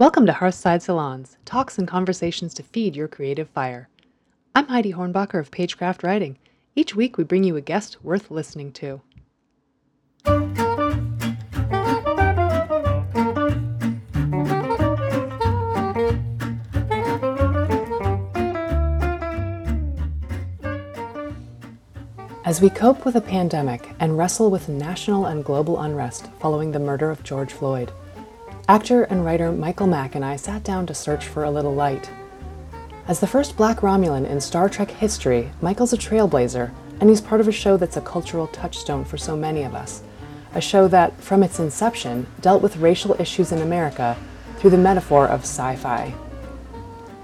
Welcome to Hearthside Salons, talks and conversations to feed your creative fire. I'm Heidi Hornbacher of Pagecraft Writing. Each week we bring you a guest worth listening to. As we cope with a pandemic and wrestle with national and global unrest following the murder of George Floyd, actor and writer Michael Mack and I sat down to search for a little light. As the first black Romulan in Star Trek history, Michael's a trailblazer, and he's part of a show that's a cultural touchstone for so many of us. A show that, from its inception, dealt with racial issues in America through the metaphor of sci fi.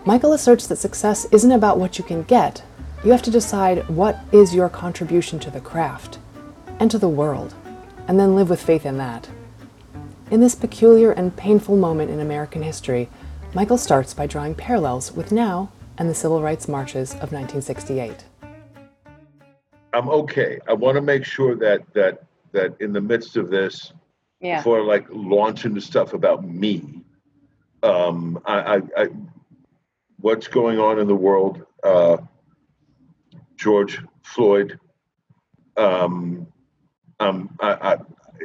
Michael asserts that success isn't about what you can get, you have to decide what is your contribution to the craft and to the world, and then live with faith in that. In this peculiar and painful moment in American history, Michael starts by drawing parallels with now and the civil rights marches of 1968. I'm okay. I want to make sure that that that in the midst of this, Yeah. before like launch into stuff about me, um, I, I, I what's going on in the world, uh, George Floyd. Um, um, I, I,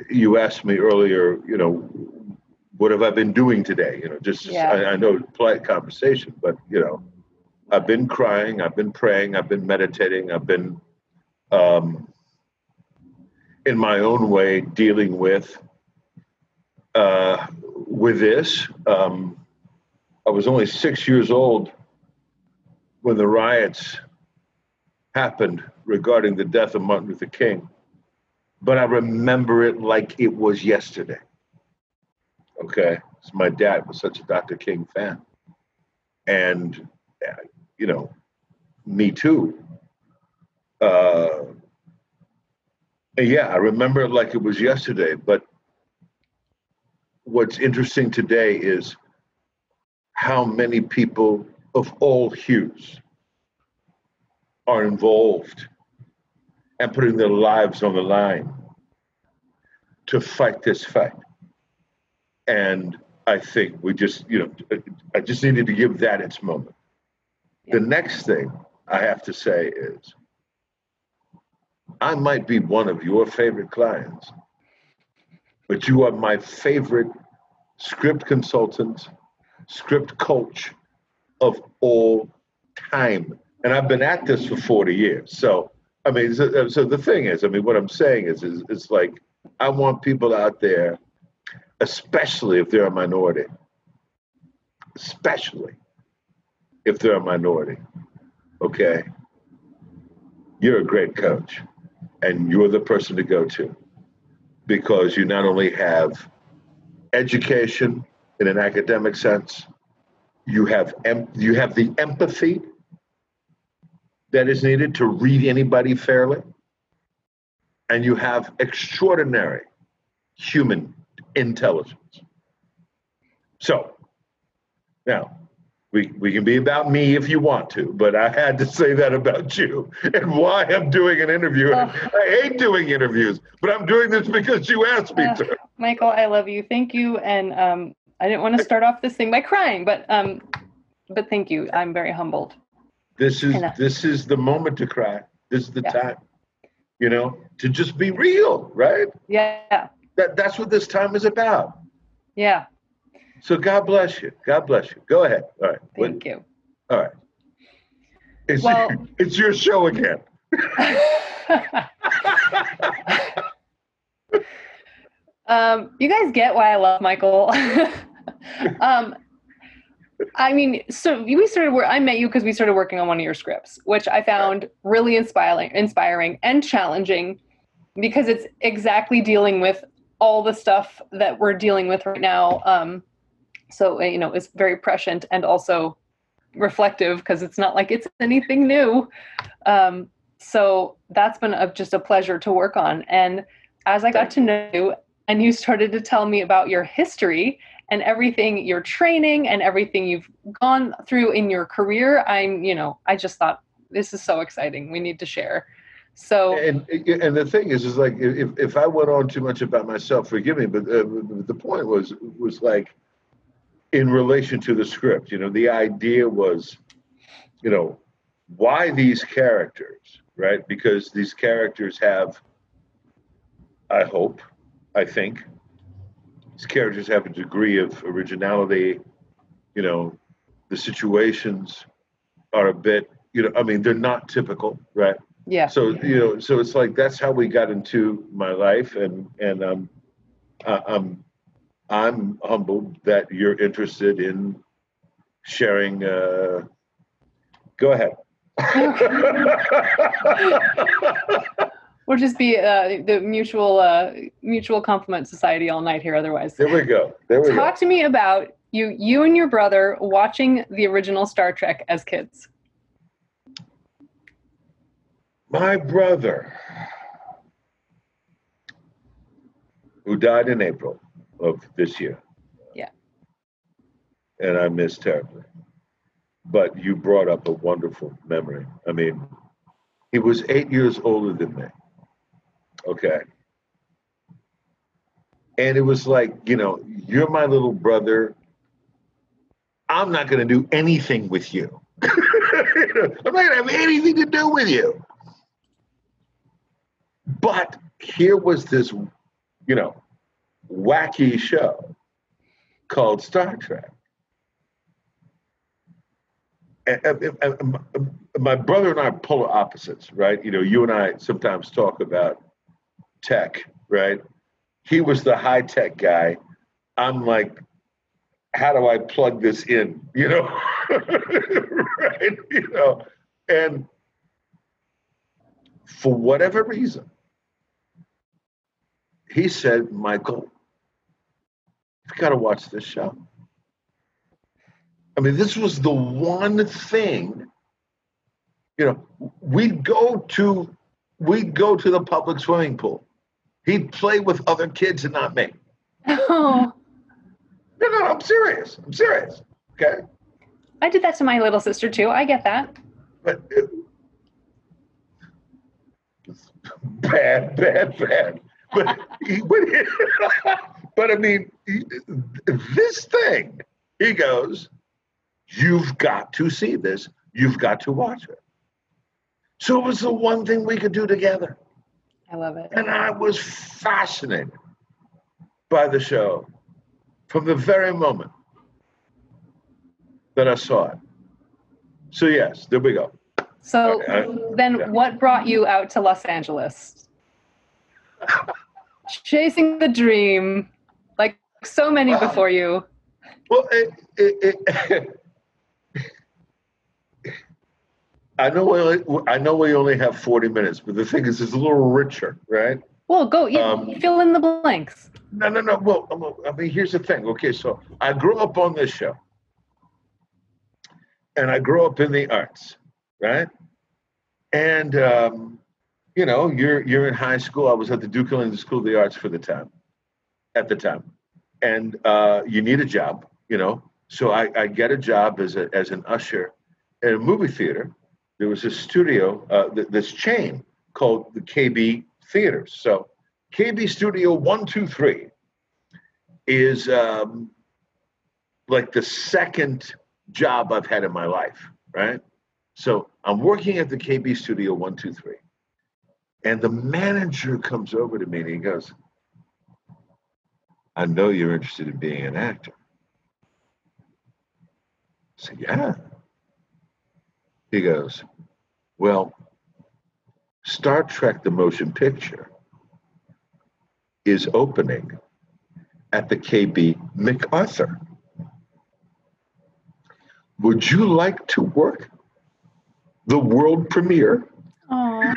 you asked me earlier, you know, what have I been doing today? You know, just Yeah. I, I know polite conversation, but you know, I've been crying, I've been praying, I've been meditating, I've been um, in my own way dealing with uh, with this. Um, I was only six years old when the riots happened regarding the death of Martin Luther King, but I remember it like it was yesterday. Okay, 'Cause my dad was such a Dr. King fan, and you know, me too. Uh, yeah, I remember it like it was yesterday. But what's interesting today is how many people of all hues are involved and putting their lives on the line to fight this fight. And I think we just, you know, I just needed to give that its moment. The next thing I have to say is I might be one of your favorite clients, but you are my favorite script consultant, script coach of all time. And I've been at this for 40 years. So, I mean, so, uh, so the thing is, I mean, what I'm saying is, is, it's like, I want people out there, especially if they're a minority, especially if they're a minority, okay? You're a great coach and you're the person to go to because you not only have education in an academic sense, you have em- you have the empathy that is needed to read anybody fairly, and you have extraordinary human intelligence. So now we, we can be about me if you want to, but I had to say that about you and why I'm doing an interview. And I hate doing interviews, but I'm doing this because you asked me Uh, to. Michael, I love you. Thank you. And um, I didn't want to start off this thing by crying, but um, but thank you. I'm very humbled. This is this is the moment to cry. This is the Yeah. time, you know, to just be real, right? Yeah, That that's what this time is about. yeah. So God bless you. God bless you. Go ahead. All right. What- Thank you. all right. It's, Well- it's your show again. um, you guys get why I love Michael. um, I mean, so we started. where I met you because we started working on one of your scripts, which I found really inspiring, inspiring and challenging, because it's exactly dealing with all the stuff that we're dealing with right now. Um, so uh, you know, it's very prescient and also reflective because it's not like it's anything new. Um, so that's been a, just a pleasure to work on. And as I got to know you, and you started to tell me about your history and everything, your training and everything you've gone through in your career, I'm, you know, I just thought this is so exciting. We need to share. So And and the thing is, is like if if I went on too much about myself, forgive me, but uh, the point was was like in relation to the script. You know, the idea was, you know, why these characters, right? Because these characters have, I hope, I think, these characters have a degree of originality. You know, the situations are a bit, you know, I mean, they're not typical, right? Yeah. So you know, so it's like that's how we got into my life, and and um, I- I'm I'm humbled that you're interested in sharing. Uh, go ahead. We'll just be uh, the mutual uh, mutual compliment society all night here. Otherwise, there we go. There we go. talk to me about you you and your brother watching the original Star Trek as kids. My brother, who died in April of this year. Yeah. And I miss terribly. But you brought up a wonderful memory. I mean, he was eight years older than me. Okay. And it was like, you know, you're my little brother. I'm not going to do anything with you. I'm not going to have anything to do with you. But here was this, you know, wacky show called Star Trek. And, and- and- my brother and I are polar opposites, right? You know, you and I sometimes talk about tech, right? He was the high tech guy. I'm like, how do I plug this in? You know, right? You know, and for whatever reason, he said, Michael, you've got to watch this show. I mean, this was the one thing, you know, we'd go to we'd go to the public swimming pool. He'd play with other kids and not me. Oh, No, no, I'm serious. I'm serious. Okay. I did that to my little sister too. I get that. But it, bad, bad, bad. But, he, but, he- but I mean, he- this thing, he goes, You've got to see this. You've got to watch it. So it was the one thing we could do together. I love it. And I was fascinated by the show from the very moment that I saw it. So, yes, there we go. So Okay, I- then, yeah. what brought you out to Los Angeles? Chasing the dream, like so many Wow. before you. Well, it, it, it, I know we only, I know we only have 40 minutes, but the thing is, it's a little richer, right? Well, go yeah, Um, fill in the blanks. No, no, no. Well, well, I mean, here's the thing. Okay, so I grew up on this show, and I grew up in the arts, right? And um, you know, you're you're in high school. I was at the Duke Ellington School of the Arts for the time, at the time, and uh, you need a job, you know. So I, I get a job as a as an usher at a movie theater. There was a studio, uh, th- this chain called the KB Theaters. So KB Studio One Two Three is um, like the second job I've had in my life, right? So I'm working at the KB Studio One Two Three, and the manager comes over to me and he goes, "I know you're interested in being an actor." I said, "Yeah." He goes, "Well, Star Trek: The Motion Picture." is opening at the KB MacArthur. Would you like to work the world premiere? Oh,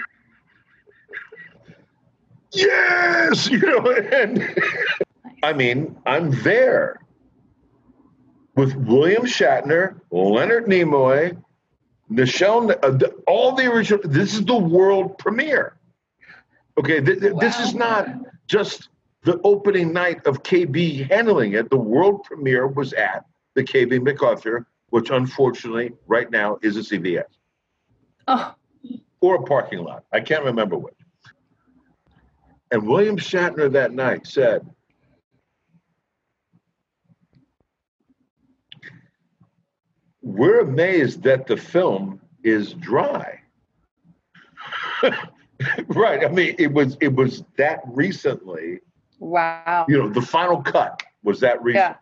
Yes, you know, and I mean, I'm there with William Shatner, Leonard Nimoy, Nichelle, uh, the- all the original. This is the world premiere. Okay, th- th- this is not just the opening night of KB handling it. The world premiere was at the KB MacArthur, which unfortunately right now is a CVS oh, or a parking lot. I can't remember which. And William Shatner that night said, we're amazed that the film is dry. right. I mean, it was it was that recently. Wow. You know, the final cut was that recent.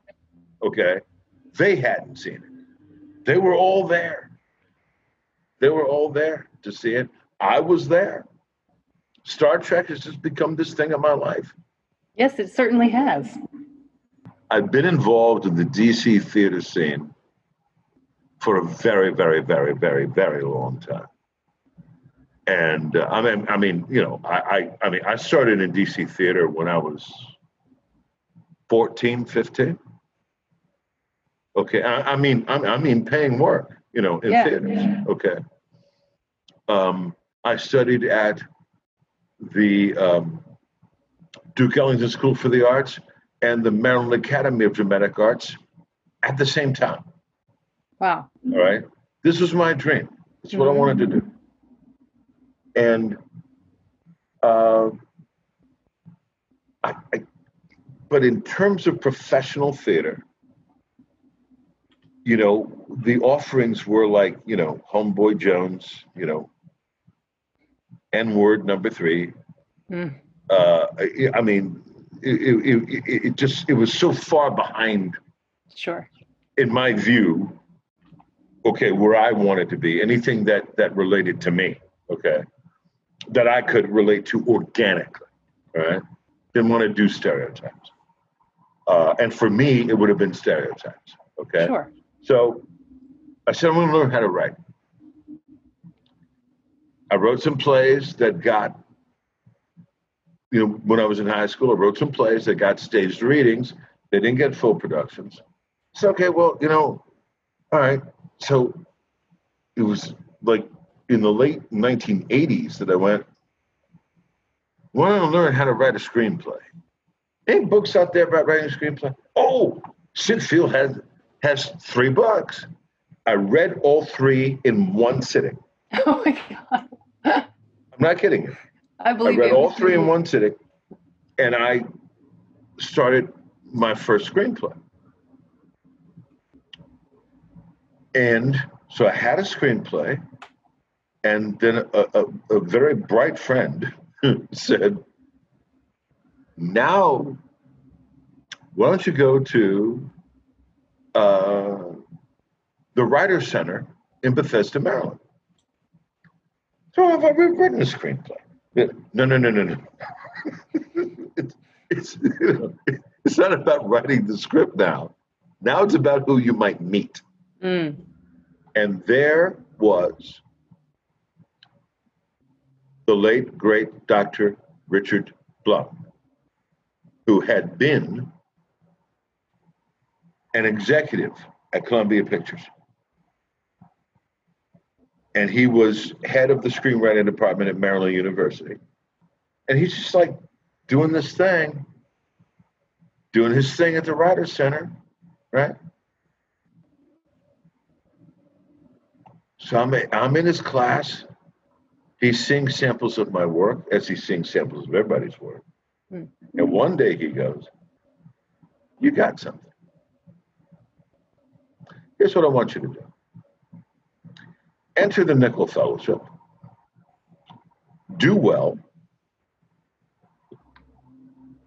Yeah. Okay. They hadn't seen it. They were all there. They were all there to see it. I was there. Star Trek has just become this thing of my life. Yes, it certainly has. I've been involved in the DC theater scene for a very, very, very, very, very long time. And uh, I mean, I mean, you know, I, I, I mean, I started in DC theater when I was 14, 15. Okay, I, I mean, I, I mean, paying work, you know, in Yeah. theaters. Okay. Um, I studied at the um, Duke Ellington School for the Arts and the Maryland Academy of Dramatic Arts at the same time. Wow. All right. This was my dream. It's what I wanted to do. And uh, I, I, but in terms of professional theater, you know, the offerings were like, you know, Homeboy Jones, you know, N word number three. Mm. Uh, I, I mean, it, it, it, it just, it was so far behind Sure. in my view, okay, where I wanted to be, anything that that related to me, okay, that I could relate to organically, right? Didn't want to do stereotypes, uh, and for me, it would have been stereotypes, okay. Sure. So I said, I'm going to learn how to write. I wrote some plays that got, you know, when I was in high school, I wrote some plays that got staged readings. They didn't get full productions. So, okay, well, you know, all right. So it was like in the late 1980s that I went, want to learn how to write a screenplay. Any books out there about writing a screenplay? Oh, Syd Field has has three books. I read all three in one sitting. Oh my God. I'm not kidding you. I I read you. all three in one sitting, and I started my first screenplay. And so I had a screenplay, and then a, a, a very bright friend said, Now, why don't you go to uh, the Writer's Center in Bethesda, Maryland? So have I written a screenplay? No, no, no, no, no. it's, it's, you know, it's not about writing the script now. Now it's about who you might meet. Mm. And there was the late, great Dr. Richard Blum, who had been an executive at Columbia Pictures. And he was head of the screenwriting department at Maryland University. And he's just like doing this thing, doing his thing at the Writers Center, right? So I'm, I'm in his class. He sings samples of my work as he sings samples of everybody's work. Hmm. And one day he goes, You got something. Here's what I want you to do enter the Nicholl Fellowship, do well.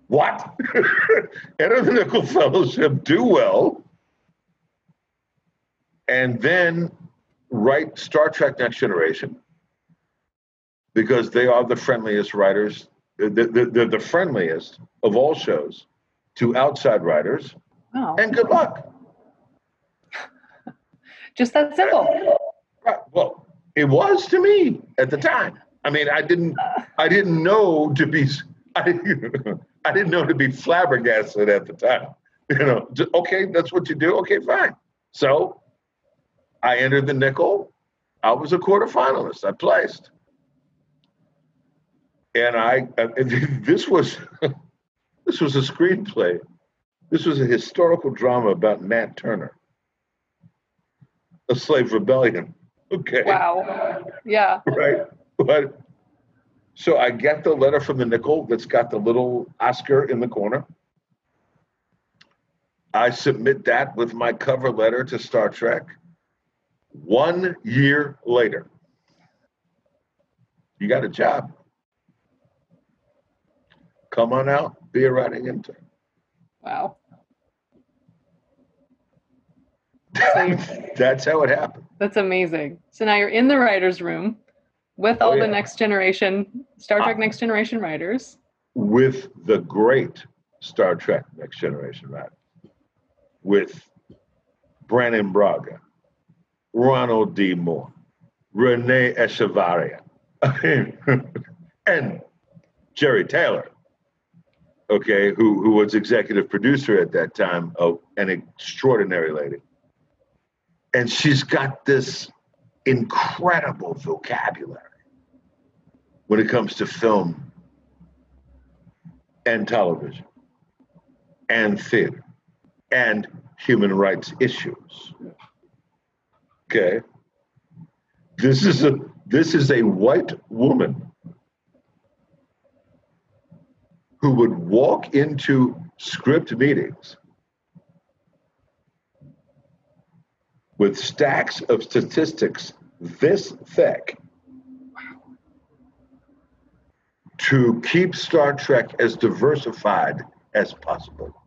What? enter the Nicholl Fellowship, do well, and then write Star Trek Next Generation because they are the friendliest writers. They're, they're, the friendliest of all shows to outside writers. Wow. And good luck. Just that simple. Right. Well, it was to me at the time. I mean, I didn't, I didn't know to be, I didn't, I didn't know to be flabbergasted at the time. You know, okay, that's what you do. Okay, fine. So, I entered the Nicholl. I was a quarterfinalist. I placed, and I. and This was, this was a screenplay. This was a historical drama about Nat Turner, a slave rebellion. Okay Wow. Yeah. right? But so I get the letter from the Nicholl that's got the little Oscar in the corner. I submit that with my cover letter to Star Trek. One year later, you got a job. Come on out, be a writing intern. Wow. That's how it happened. That's amazing. So now you're in the writer's room with Oh, all yeah. the next generation, Star Trek Ah. Next Generation writers. with the great Star Trek Next Generation writer, with Brannon Braga, Ronald D. Moore, Renee Echevarria, and Jeri Taylor, okay, who, who was executive producer at that time, of an extraordinary lady. And she's got this incredible vocabulary when it comes to film and television and theater and human rights issues. Okay. This is a this is a white woman who would walk into script meetings with stacks of statistics this thick to keep Star Trek as diversified as possible.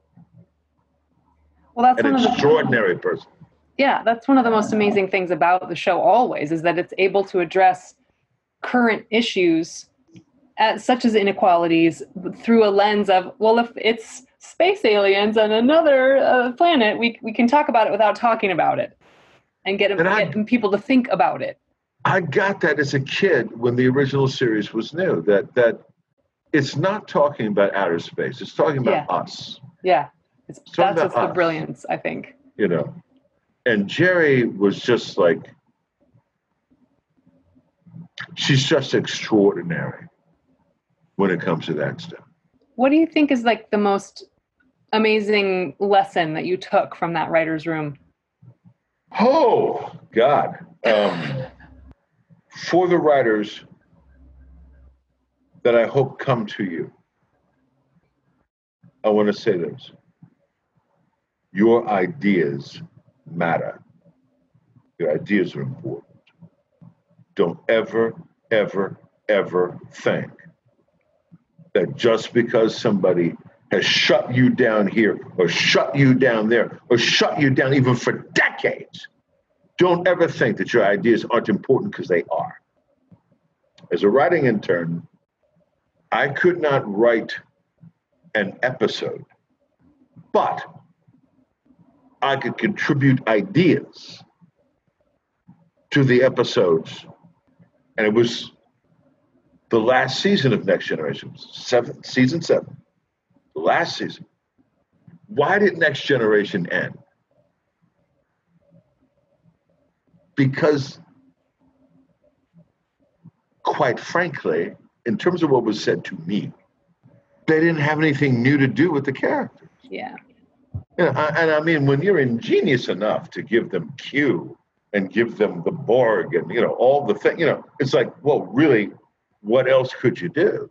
Well, that's An extraordinary person. Yeah, that's one of the most amazing things about the show. Always is that it's able to address current issues, uh, such as inequalities, through a lens of well, if it's space aliens on another uh, planet, we we can talk about it without talking about it, and get, And I- get people to think about it. I got that as a kid when the original series was new. That that it's not talking about outer space; it's talking about us. Yeah, it's, It's that's what's the brilliance, I think. You know, and Jeri was just like she's just extraordinary when it comes to that stuff. What do you think is like the most amazing lesson that you took from that writer's room? Oh God! Um, for the writers that I hope come to you, I want to say this: your ideas matter. Your ideas are important. Don't ever, ever, ever think that just because somebody has shut you down here or shut you down there or shut you down even for decades, don't ever think that your ideas aren't important because they are. As a writing intern, I could not write an episode, but I could contribute ideas to the episodes. And it was the last season of Next Generation, seven, season seven, the last season. Why did Next Generation end? Because, quite frankly, in terms of what was said to me, they didn't have anything new to do with the characters. Yeah. You know, and I mean, when you're ingenious enough to give them Q and give them the Borg and you know all the thing, you know, it's like, well, really, what else could you do?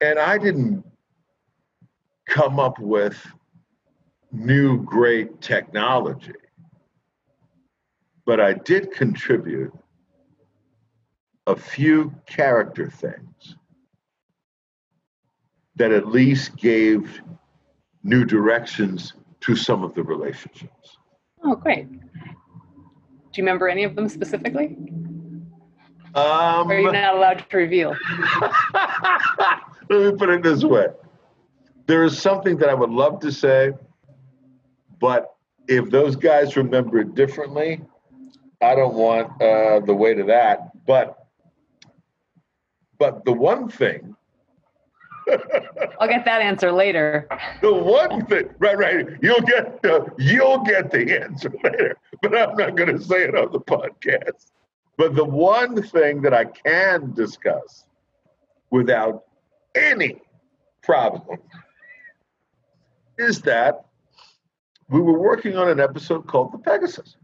And I didn't come up with new great technology, but I did contribute a few character things that at least gave new directions to some of the relationships. Oh, great. Do you remember any of them specifically? Um, Or are you not allowed to reveal? let me put it this way there is something that I would love to say, but if those guys remember it differently, I don't want uh, the weight of that. But but the one thing, I'll get that answer later. the one thing, right, right, you'll get the you'll get the answer later, but I'm not going to say it on the podcast. But the one thing that I can discuss without any problem is that we were working on an episode called The Pegasus.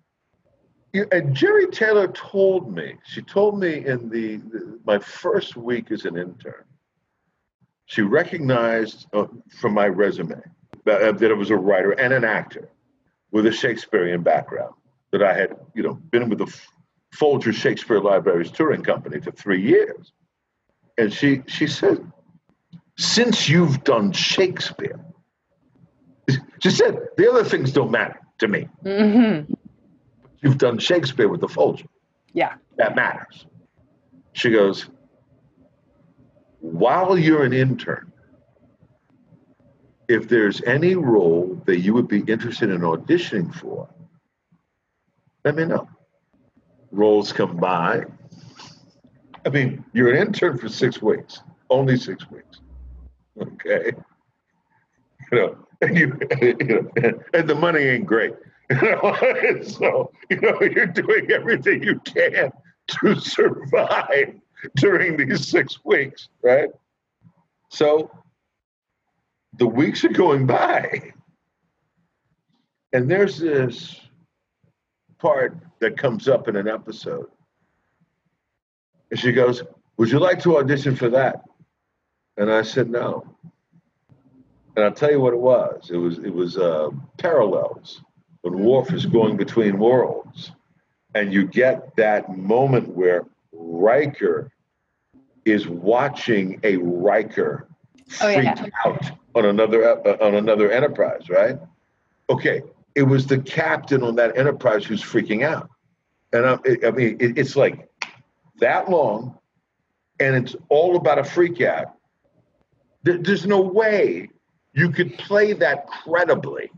And Jeri Taylor told me, she told me in the, the my first week as an intern, she recognized uh, from my resume that, uh, that I was a writer and an actor with a Shakespearean background. that I had, you know, been with the Folger Shakespeare Libraries touring company for three years. And she she said, since you've done Shakespeare, she said, the other things don't matter to me. Mm-hmm. You've done Shakespeare with the Folger. Yeah. That matters. She goes, while you're an intern, if there's any role that you would be interested in auditioning for, let me know. Roles come by. I mean, you're an intern for six weeks, only six weeks. Okay. You know, and you, you know, and the money ain't great. You know, so you know you're doing everything you can to survive during these six weeks, right? So the weeks are going by, and there's this part that comes up in an episode. And she goes, Would you like to audition for that? And I said, No. And I'll tell you what it was. It was it was uh, parallels when Worf is going between worlds, and you get that moment where Riker is watching a Riker Oh, freak yeah. out on another uh, on another Enterprise, right? Okay, it was the captain on that Enterprise who's freaking out, and I, I mean it, it's like that long, and it's all about a freak out. There- there's no way you could play that credibly.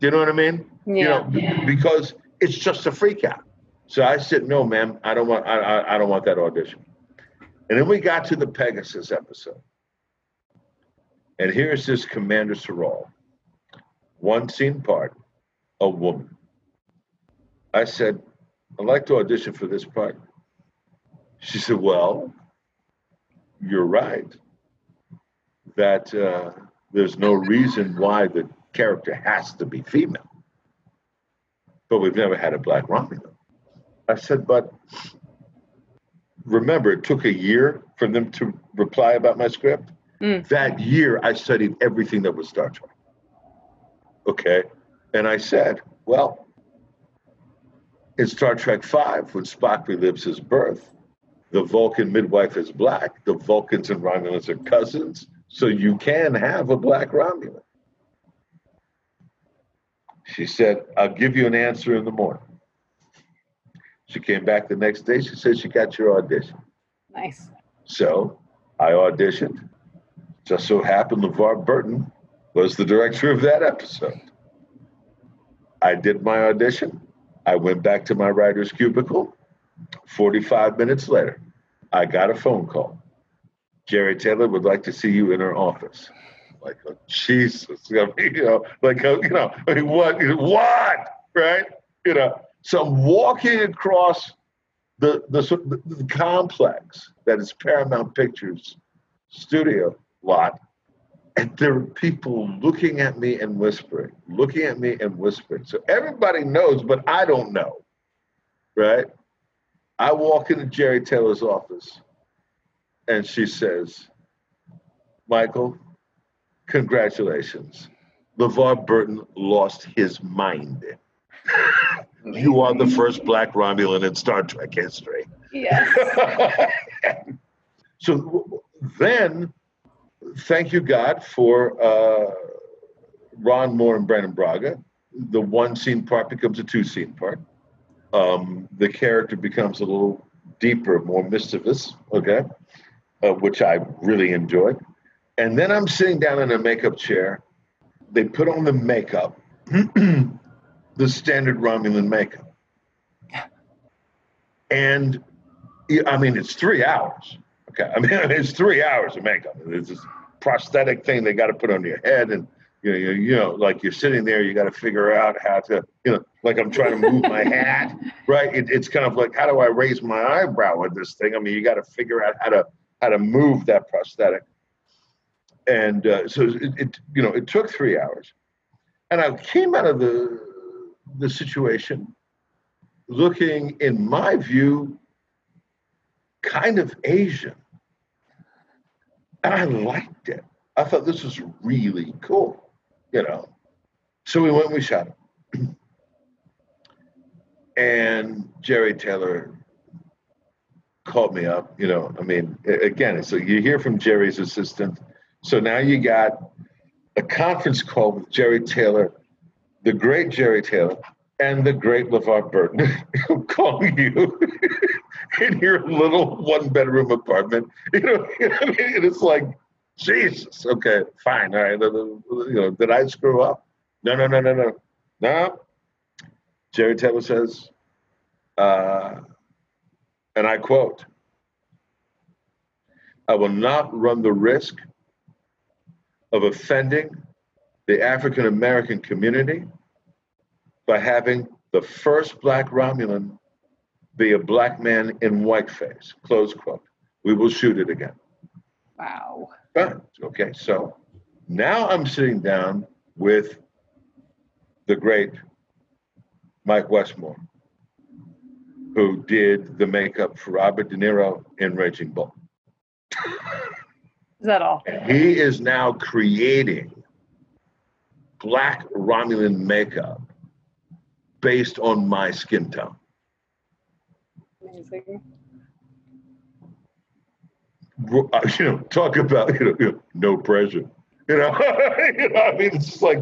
You know what I mean? Yeah. You know, b- because it's just a freak out. So I said, no, ma'am, I don't want, I, I, I don't want that audition. And then we got to the Pegasus episode. And here's this Commander Sirol, one scene part, a woman. I said, I'd like to audition for this part. She said, well, you're right that uh, there's no reason why the character has to be female. But we've never had a black Romulan. I said, but remember, it took a year for them to reply about my script. Mm. That year, I studied everything that was Star Trek. Okay. And I said, well, in Star Trek V, when Spock relives his birth, the Vulcan midwife is black. The Vulcans and Romulans are cousins. So you can have a black Romulan. She said, I'll give you an answer in the morning. She came back the next day. She said she got your audition. Nice. So I auditioned. Just so happened LeVar Burton was the director of that episode. I did my audition. I went back to my writer's cubicle. 45 minutes later, I got a phone call. Jeri Taylor would like to see you in her office. Like, oh, Jesus, I mean, you know, like, uh, you know, I mean, what, what, right? You know, so I'm walking across the the, the, the complex that is Paramount Pictures studio lot, and there are people looking at me and whispering, looking at me and whispering. So everybody knows, but I don't know, right? I walk into Jeri Taylor's office, and she says, "Michael, congratulations, LeVar Burton lost his mind." You are the first black Romulan in Star Trek history. Yes. so then, thank you, God, for uh, Ron Moore and Brannon Braga. The one scene part becomes a two scene part. Um, the character becomes a little deeper, more mischievous, okay, uh, which I really enjoyed. And then I'm sitting down in a makeup chair. They put on the makeup, the standard Romulan makeup. And I mean, it's three hours. Okay. I mean, it's three hours of makeup. It's this prosthetic thing they got to put on your head. And, you know, you, you know, like you're sitting there, you got to figure out how to, you know, like I'm trying to move my hat, right? It, it's kind of like, how do I raise my eyebrow with this thing? I mean, you got to figure out how to, how to move that prosthetic. And uh, so it, it, you know, it took three hours. And I came out of the, the situation looking, in my view, kind of Asian. And I liked it. I thought this was really cool, you know. So we went and we shot it. And Jeri Taylor called me up. You know, I mean, again, so you hear from Jeri's assistant. So now you got a conference call with Jeri Taylor, the great Jeri Taylor, and the great LeVar Burton calling you in your little one bedroom apartment. You know, I mean, it's like, Jesus, okay, fine, all right. You know, did I screw up? No, no, no, no, no. No. Jeri Taylor says, uh, and I quote, I will not run the risk of offending the African American community by having the first black Romulan be a black man in whiteface. Close quote. We will shoot it again. Wow. Fine. Okay, so now I'm sitting down with the great Mike Westmore, who did the makeup for Robert De Niro in Raging Bull. Is that all? And he is now creating black Romulan makeup based on my skin tone. Amazing. Uh, You know, talk about you know, you know no pressure. You know, you know, I mean, it's just like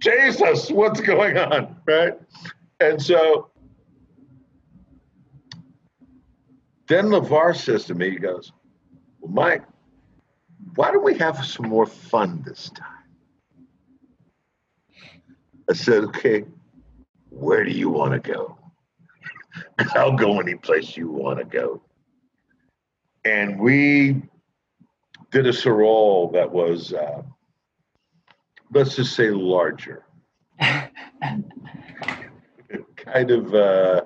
Jesus, what's going on, right? And so then LeVar says to me, he goes, Well, Mike, why don't we have some more fun this time? I said, Okay, where do you want to go? I'll go any place you want to go. And we did a Sirol that was, uh, let's just say, larger. kind of uh,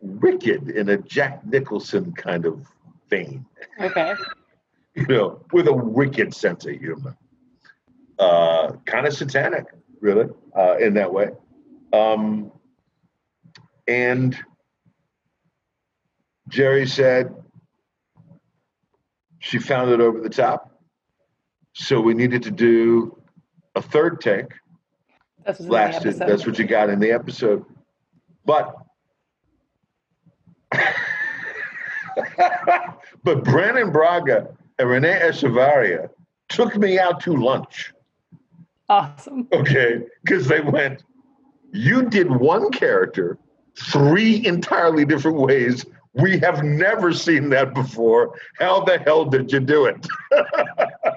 wicked in a Jack Nicholson kind of vein. Okay. you know, with a wicked sense of humor. Uh, kind of satanic, really, uh, in that way. Um, and Jeri said she found it over the top. So we needed to do a third take. That's what's in the Lasted. That's what you got in the episode. But but Brannon Braga and Renee Echevarria took me out to lunch. Awesome. Okay, because they went, you did one character three entirely different ways. We have never seen that before. How the hell did you do it?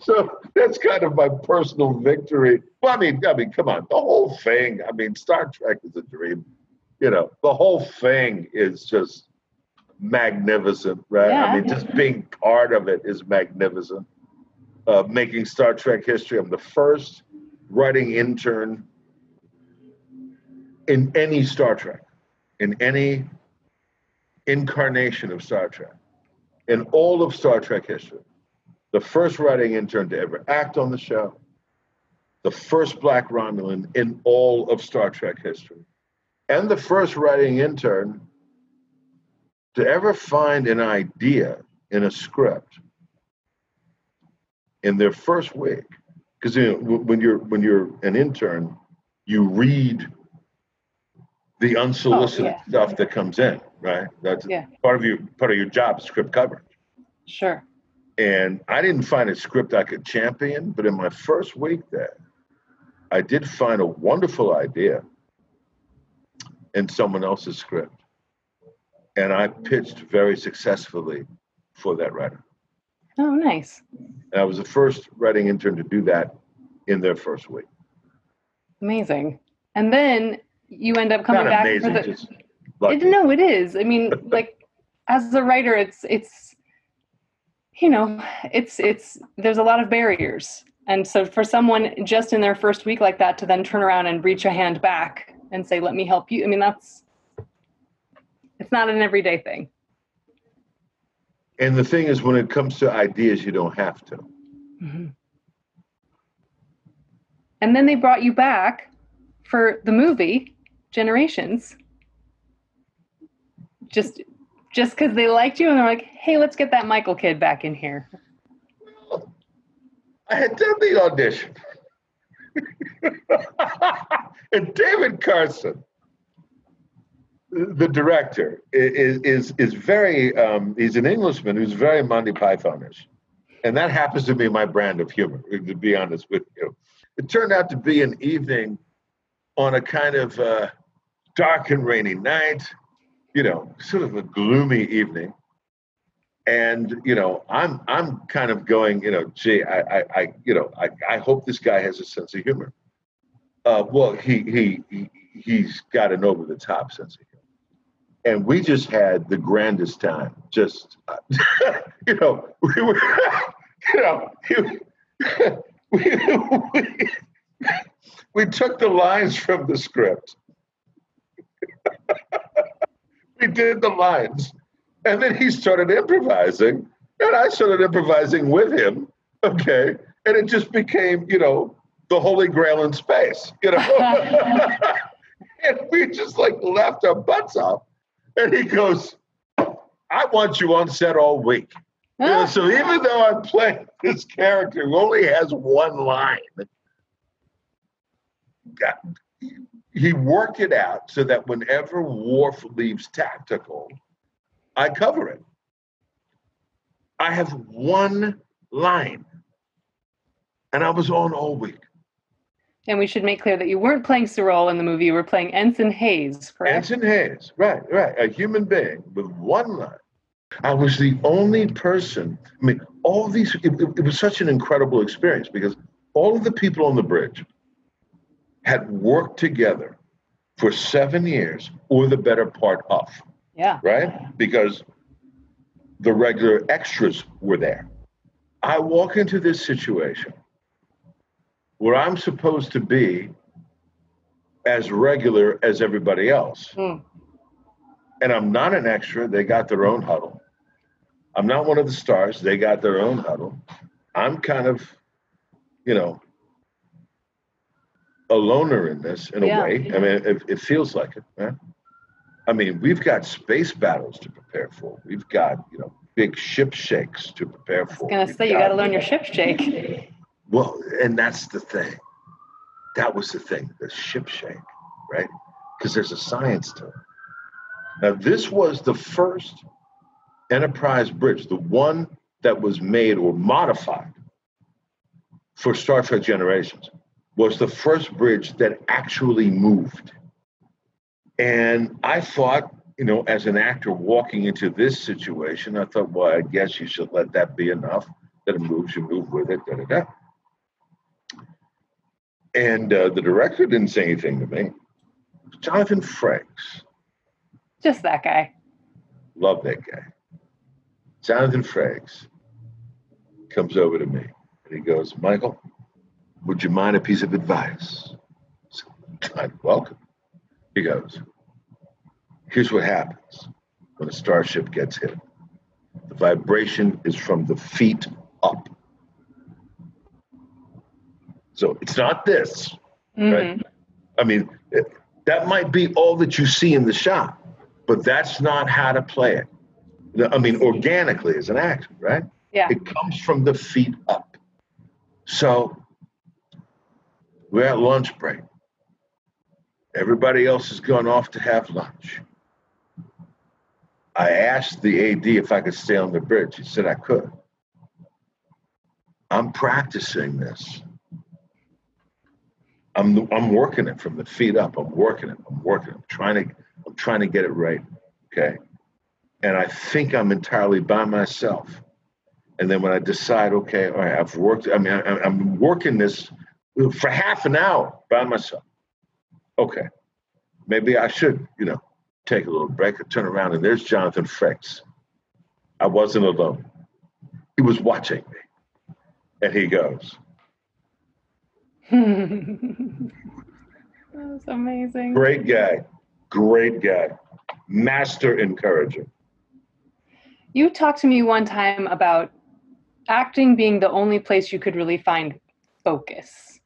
so that's kind of my personal victory. Well, I mean, I mean, come on, the whole thing. I mean, Star Trek is a dream. You know, the whole thing is just magnificent, right? Yeah. I mean, just being part of it is magnificent. Uh, making Star Trek history. I'm the first writing intern in any Star Trek, in any incarnation of Star Trek, in all of Star Trek history. The first writing intern to ever act on the show, the first Black Romulan in all of Star Trek history, and the first writing intern to ever find an idea in a script in their first week. Because you know, when you're when you're an intern, you read the oh, unsolicited yeah. stuff that comes in, right? That's Yeah. part of your part of your job, script coverage. Sure. And I didn't find a script I could champion, but in my first week there, I did find a wonderful idea in someone else's script. And I pitched very successfully for that writer. Oh, nice. And I was the first writing intern to do that in their first week. Amazing. And then you end up coming Not back amazing, for the. just. It, no, it is. I mean, like as a writer, it's it's you know, it's it's there's a lot of barriers, and so for someone just in their first week like that to then turn around and reach a hand back and say, "Let me help you," I mean, that's it's not an everyday thing. And the thing is, when it comes to ideas, you don't have to. Mm-hmm. And then they brought you back for the movie Generations. Just just because they liked you and they're like, hey, let's get that Michael kid back in here. I had done the audition. and David Carson the director is is is very um, he's an Englishman who's very Monty Pythonish, and that happens to be my brand of humor. To be honest with you, it turned out to be an evening on a kind of uh, dark and rainy night, you know, sort of a gloomy evening. And you know, I'm I'm kind of going, you know, gee, I I, I you know, I, I hope this guy has a sense of humor. Uh, well, he he he he's got an over the top sense of humor, and we just had the grandest time. Just you know, we were, you know, we, we, we took the lines from the script. we did the lines. And then he started improvising. And I started improvising with him. Okay. And it just became, you know, the holy grail in space, you know. and we just like left our butts off. And he goes, I want you on set all week. You know, so even though I'm playing this character who only has one line, he worked it out so that whenever Worf leaves tactical, I cover it. I have one line, and I was on all week. And we should make clear that you weren't playing Sirol in the movie; you were playing Ensign Hayes, correct? Ensign Hayes, right, right, a human being with one line. I was the only person. I mean, all these. It, it was such an incredible experience because all of the people on the bridge had worked together for seven years or the better part of. Yeah. Right? Because the regular extras were there. I walk into this situation where I'm supposed to be as regular as everybody else. Mm. And I'm not an extra. They got their own huddle. I'm not one of the stars. They got their own huddle. I'm kind of, you know, a loner in this in yeah. a way. I mean, it, it feels like it, man. I mean, we've got space battles to prepare for. We've got, you know, big ship shakes to prepare for. I was gonna we've say you got to learn your ship shake. Well, and that's the thing. That was the thing, the ship shake, right? Because there's a science to it. Now, this was the first Enterprise bridge, the one that was made or modified for Star Trek Generations was the first bridge that actually moved. And I thought, you know, as an actor walking into this situation, I thought, well, I guess you should let that be enough that it moves, you move with it, da da da. And uh, the director didn't say anything to me. Jonathan Frakes. Just that guy. Love that guy. Jonathan Frakes comes over to me and he goes, Michael, would you mind a piece of advice? I'm welcome. He goes, Here's what happens when a starship gets hit the vibration is from the feet up. So it's not this, mm-hmm. right? I mean, that might be all that you see in the shot, but that's not how to play it. I mean, organically as an actor, right? Yeah. It comes from the feet up. So we're at lunch break. Everybody else has gone off to have lunch. I asked the AD if I could stay on the bridge. He said I could. I'm practicing this. I'm I'm working it from the feet up. I'm working it. I'm working it. I'm trying to I'm trying to get it right. Okay. And I think I'm entirely by myself. And then when I decide, okay, all right, I've worked. I mean, I, I'm working this for half an hour by myself. Okay, maybe I should, you know, take a little break and turn around, and there's Jonathan Frakes. I wasn't alone. He was watching me, and he goes. That's amazing. Great guy, great guy, master encourager. You talked to me one time about acting being the only place you could really find focus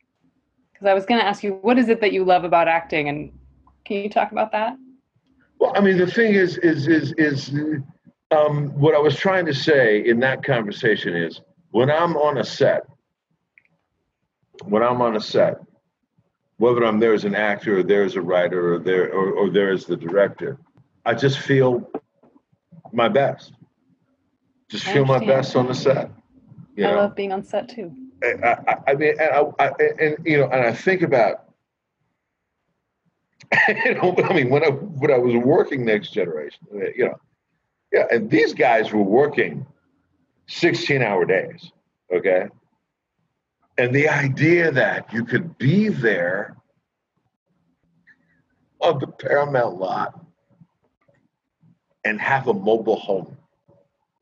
because I was going to ask you, what is it that you love about acting, and can you talk about that? Well, I mean, the thing is, is, is, is, um, what I was trying to say in that conversation is, when I'm on a set, when I'm on a set, whether I'm there as an actor or there as a writer or there or, or there as the director, I just feel my best. Just I feel my best on the set. You I know, love being on set too. I, I, I mean, and, I, I, and you know, and I think about, you know, I mean, when I when I was working Next Generation, you know, yeah, and these guys were working sixteen-hour days, okay, and the idea that you could be there on the Paramount lot and have a mobile home,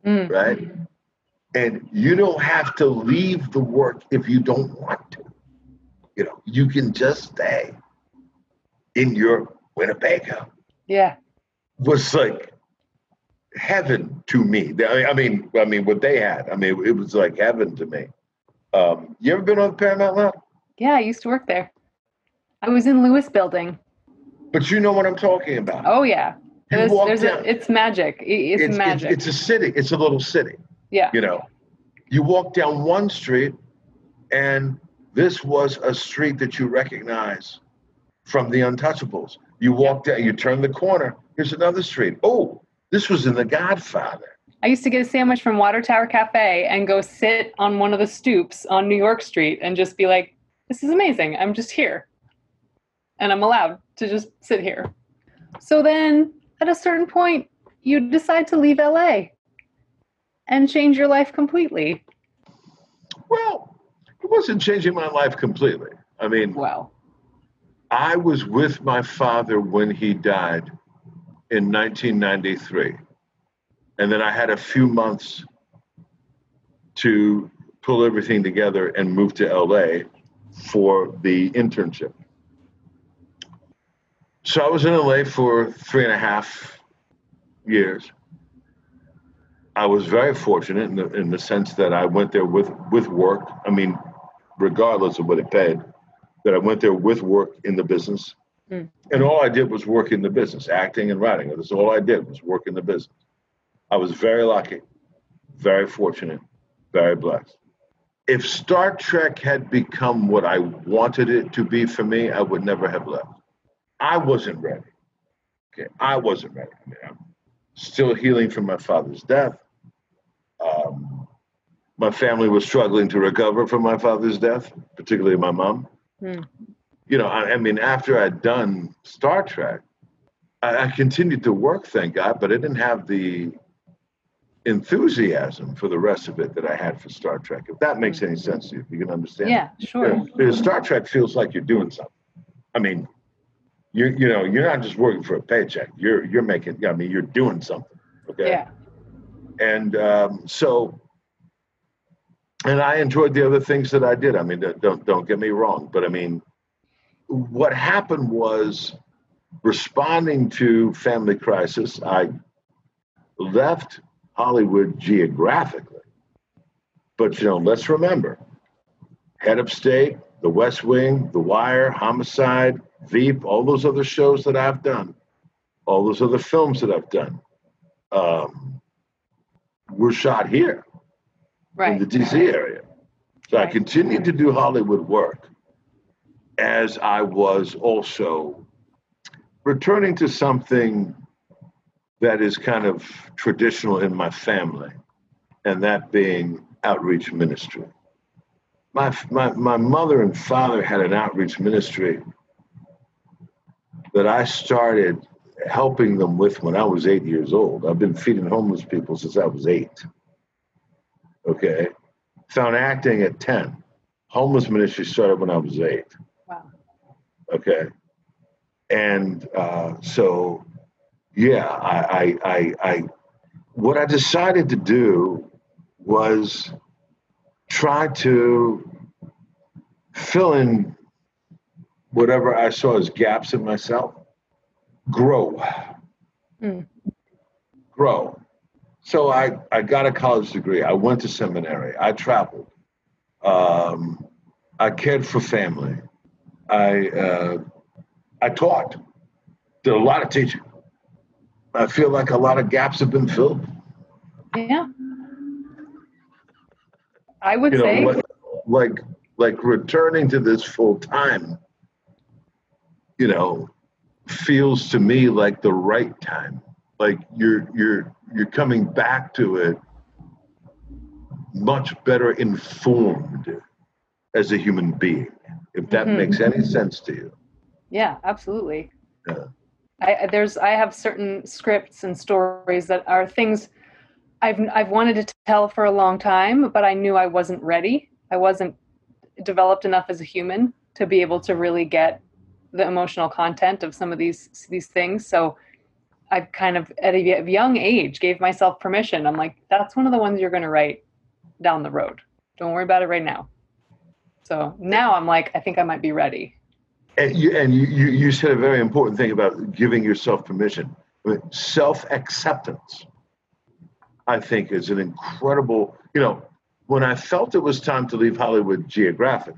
Mm. right? And you don't have to leave the work if you don't want to. You know, you can just stay in your Winnebago. Yeah. Was like heaven to me. I I mean, I mean, what they had. I mean, it was like heaven to me. Um, you ever been on the Paramount lot? Yeah, I used to work there. I was in Lewis Building. But you know what I'm talking about. Oh yeah. There's, there's down- a, it's magic. It's, it's, magic. It's, it's a city. It's a little city. yeah. You know, you walk down one street, and this was a street that you recognize from the Untouchables. You walk down, you turn the corner. Here's another street. Oh, this was in The Godfather. I used to get a sandwich from Water Tower Cafe and go sit on one of the stoops on New York Street and just be like, this is amazing. I'm just here. And I'm allowed to just sit here. So then at a certain point, you decide to leave LA and change your life completely. Well, it wasn't changing my life completely. I mean, Well, I was with my father when he died in 1993. And then I had a few months to pull everything together and move to LA for the internship. So I was in LA for three and a half years. I was very fortunate in the, in the sense that I went there with, with work. I mean, regardless of what it paid, that I went there with work in the business. Mm. And all I did was work in the business, acting and writing. That's all I did was work in the business. I was very lucky, very fortunate, very blessed. If Star Trek had become what I wanted it to be for me, I would never have left. I wasn't ready. Okay, I wasn't ready. I mean, I'm still healing from my father's death. Um, my family was struggling to recover from my father's death, particularly my mom. Hmm. You know, I, I mean, after I'd done Star Trek, I, I continued to work, thank God, but I didn't have the enthusiasm for the rest of it that I had for Star Trek. If that makes any sense to you, if you can understand. yeah, sure. Yeah, Because Star Trek feels like you're doing something. I mean, you you know, you're not just working for a paycheck. You're you're making. I mean, you're doing something. Okay. Yeah. And um, so, and I enjoyed the other things that I did. I mean, don't don't get me wrong, but I mean, what happened was responding to family crisis. I left Hollywood geographically, but you know, let's remember, Head of State, The West Wing, The Wire, Homicide, Veep, all those other shows that I've done, all those other films that I've done. Um, were shot here Right. in the DC area. So I continued to do Hollywood work as I was also returning to something that is kind of traditional in my family, and that being outreach ministry. My, my, my mother and father had an outreach ministry that I started helping them with when I was eight years old. I've been feeding homeless people since I was eight. Okay. Found acting at 10. Homeless ministry started when I was eight. Wow. Okay. And uh, so, yeah, I, I, I, I, what I decided to do was try to fill in whatever I saw as gaps in myself, grow, Mm. grow. So I, I got a college degree. I went to seminary. I traveled. Um, I cared for family. I uh, I taught. Did a lot of teaching. I feel like a lot of gaps have been filled. Yeah. I would You know, say. like like, like returning to this full time. You know, feels to me like the right time. like you're you're you're coming back to it much better informed as a human being if that Mhm. makes any sense to you Yeah, absolutely. Yeah. I I- there's I have certain scripts and stories that are things I've I've wanted to tell for a long time, but I knew I wasn't ready. I wasn't developed enough as a human to be able to really get the emotional content of some of these these things. So I've kind of at a young age gave myself permission. I'm like, that's one of the ones you're going to write down the road. Don't worry about it right now. So now I'm like, I think I might be ready. And you and you you, you said a very important thing about giving yourself permission. I mean, self-acceptance i think is an incredible you know when i felt it was time to leave hollywood geographic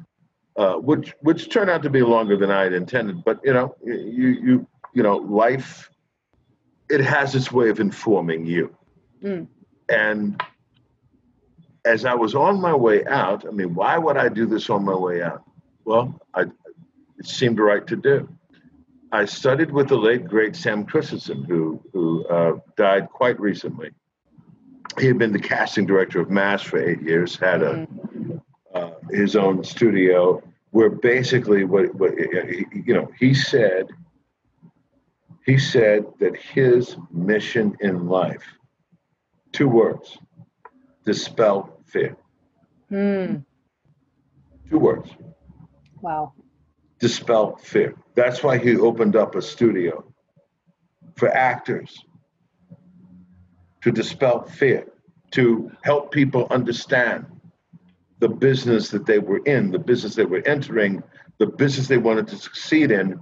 uh, which which turned out to be longer than i had intended but you know you you you know life it has its way of informing you. Mm. and as i was on my way out i mean why would i do this on my way out? Well i seemed right to do. I studied with the late great Sam Christensen, who who uh, died quite recently. He had been the casting director of MASH for eight years, had a uh, his own studio where basically what, what you know he said he said that his mission in life two words dispel fear Mm. two words Wow. Dispel fear. That's why he opened up a studio for actors to dispel fear, to help people understand the business that they were in, the business they were entering, the business they wanted to succeed in,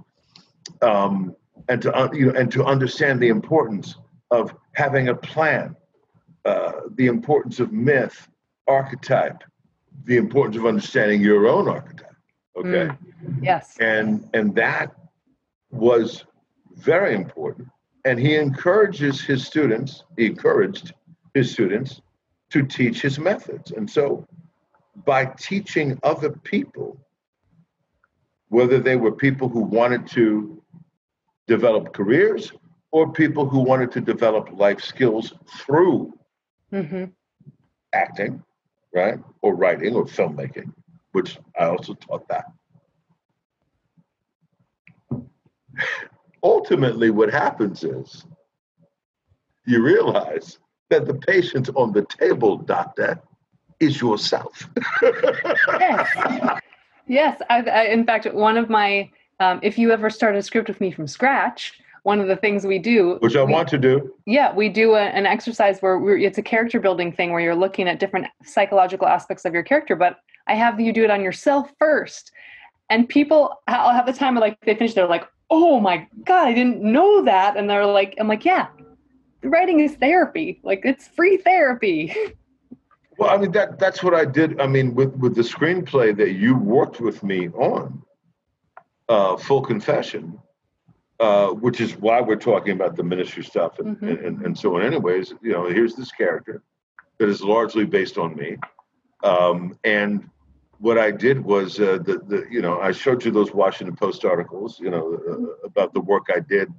um, and to uh, you know, and to understand the importance of having a plan, uh, the importance of myth, archetype, the importance of understanding your own archetype. Okay Mm. Yes. and and that was very important and he encourages his students he encouraged his students to teach his methods and so by teaching other people whether they were people who wanted to develop careers or people who wanted to develop life skills through hmm acting right or writing or filmmaking which i also taught that ultimately what happens is you realize that the patient on the table doctor is yourself Yes. yes. I, I, in fact, one of my, um, if you ever start a script with me from scratch, one of the things we do, which i we- want to do yeah, we do a, an exercise where we're, it's a character building thing where you're looking at different psychological aspects of your character. But I have you do it on yourself first, and people, I'll have the time of like they finish, they're like, "Oh my god, I didn't know that," and they're like, "I'm like, yeah, writing is therapy. Like it's free therapy." Well, I mean that that's what I did. I mean, with with the screenplay that you worked with me on, uh, full confession, uh, which is why we're talking about the ministry stuff and, Mhm. and and so on. Anyways, you know, here's this character that is largely based on me, um, and what I did was uh, the the you know I showed you those Washington Post articles, you know, uh, about the work I did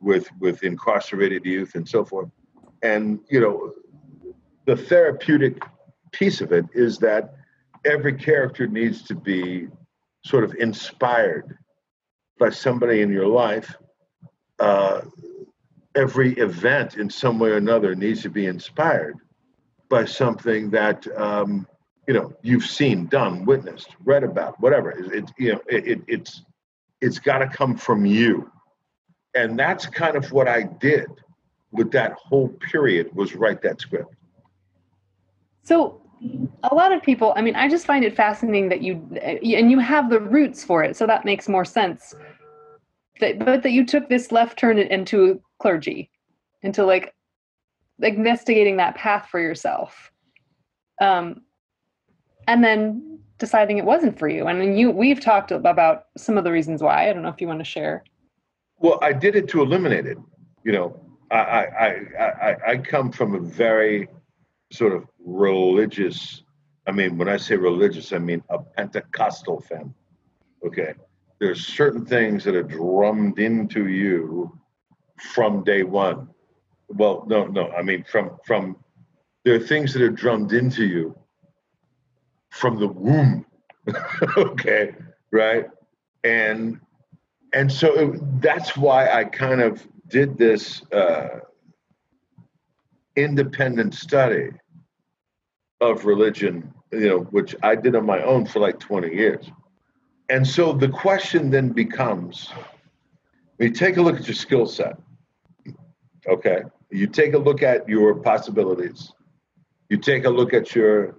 with with incarcerated youth and so forth, and you know the therapeutic piece of it is that every character needs to be sort of inspired by somebody in your life. Uh, every event, in some way or another, needs to be inspired by something that um, you know you've seen, done, witnessed, read about, whatever. It, it you know it, it, it's it's got to come from you, and that's kind of what I did with that whole period was write that script. So, a lot of people, I mean, I just find it fascinating that you, and you have the roots for it, so that makes more sense. That, but that you took this left turn into clergy, into like investigating that path for yourself, um, and then deciding it wasn't for you. And you, we've talked about some of the reasons why. I don't know if you want to share. Well, I did it to eliminate it. You know, I I I I, I come from a very sort of religious. I mean, when I say religious, I mean a Pentecostal family. Okay, there's certain things that are drummed into you from day one well, no, no. I mean, from from there are things that are drummed into you from the womb. okay, right? And and so it, that's why I kind of did this uh, independent study of religion, you know, which I did on my own for like 20 years. And so the question then becomes you take a look at your skill set, okay? You take a look at your possibilities, you take a look at your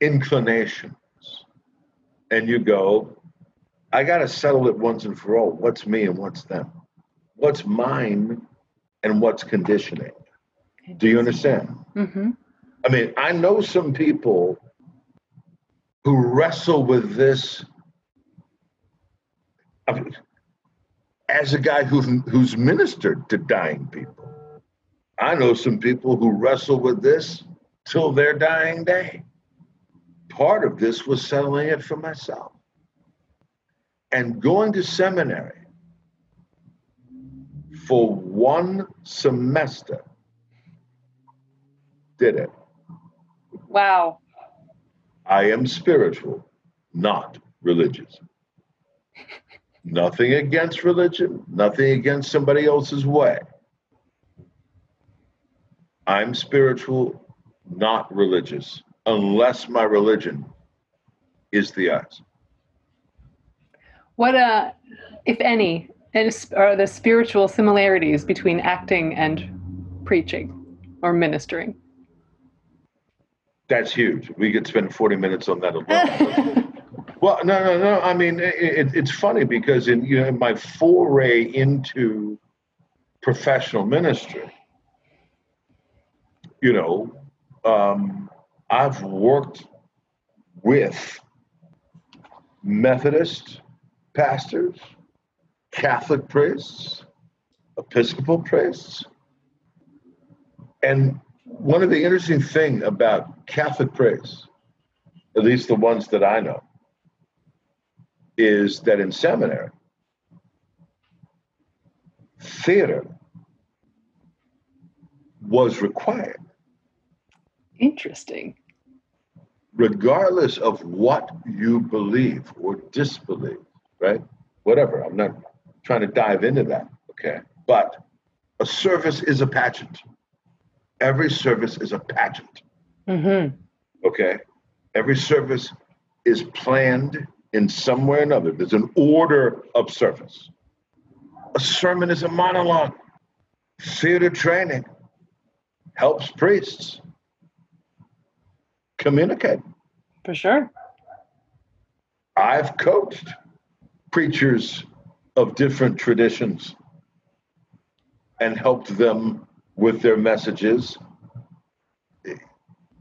inclinations, and you go, I got to settle it once and for all. What's me and what's them? What's mine and what's conditioning? Do you understand? Mm-hmm. I mean, I know some people who wrestle with this I mean, as a guy who, who's ministered to dying people. I know some people who wrestle with this till their dying day. Part of this was settling it for myself. And going to seminary for one semester did it. Wow. I am spiritual, not religious. nothing against religion, nothing against somebody else's way. I'm spiritual, not religious, unless my religion is the eyes. What, uh, if any, are the spiritual similarities between acting and preaching or ministering? That's huge. We could spend 40 minutes on that alone. well, no, no, no. I mean, it, it's funny because in you know in my foray into professional ministry, you know, um, I've worked with Methodist pastors, Catholic priests, Episcopal priests, and one of the interesting things about Catholic priests, at least the ones that I know, is that in seminary, theater was required. Interesting. Regardless of what you believe or disbelieve, right? Whatever. I'm not trying to dive into that, okay? But a service is a pageant every service is a pageant. Mm-hmm. Okay. Every service is planned in some way or another. There's an order of service. A sermon is a monologue. Theater training helps priests communicate. For sure. I've coached preachers of different traditions and helped them with their messages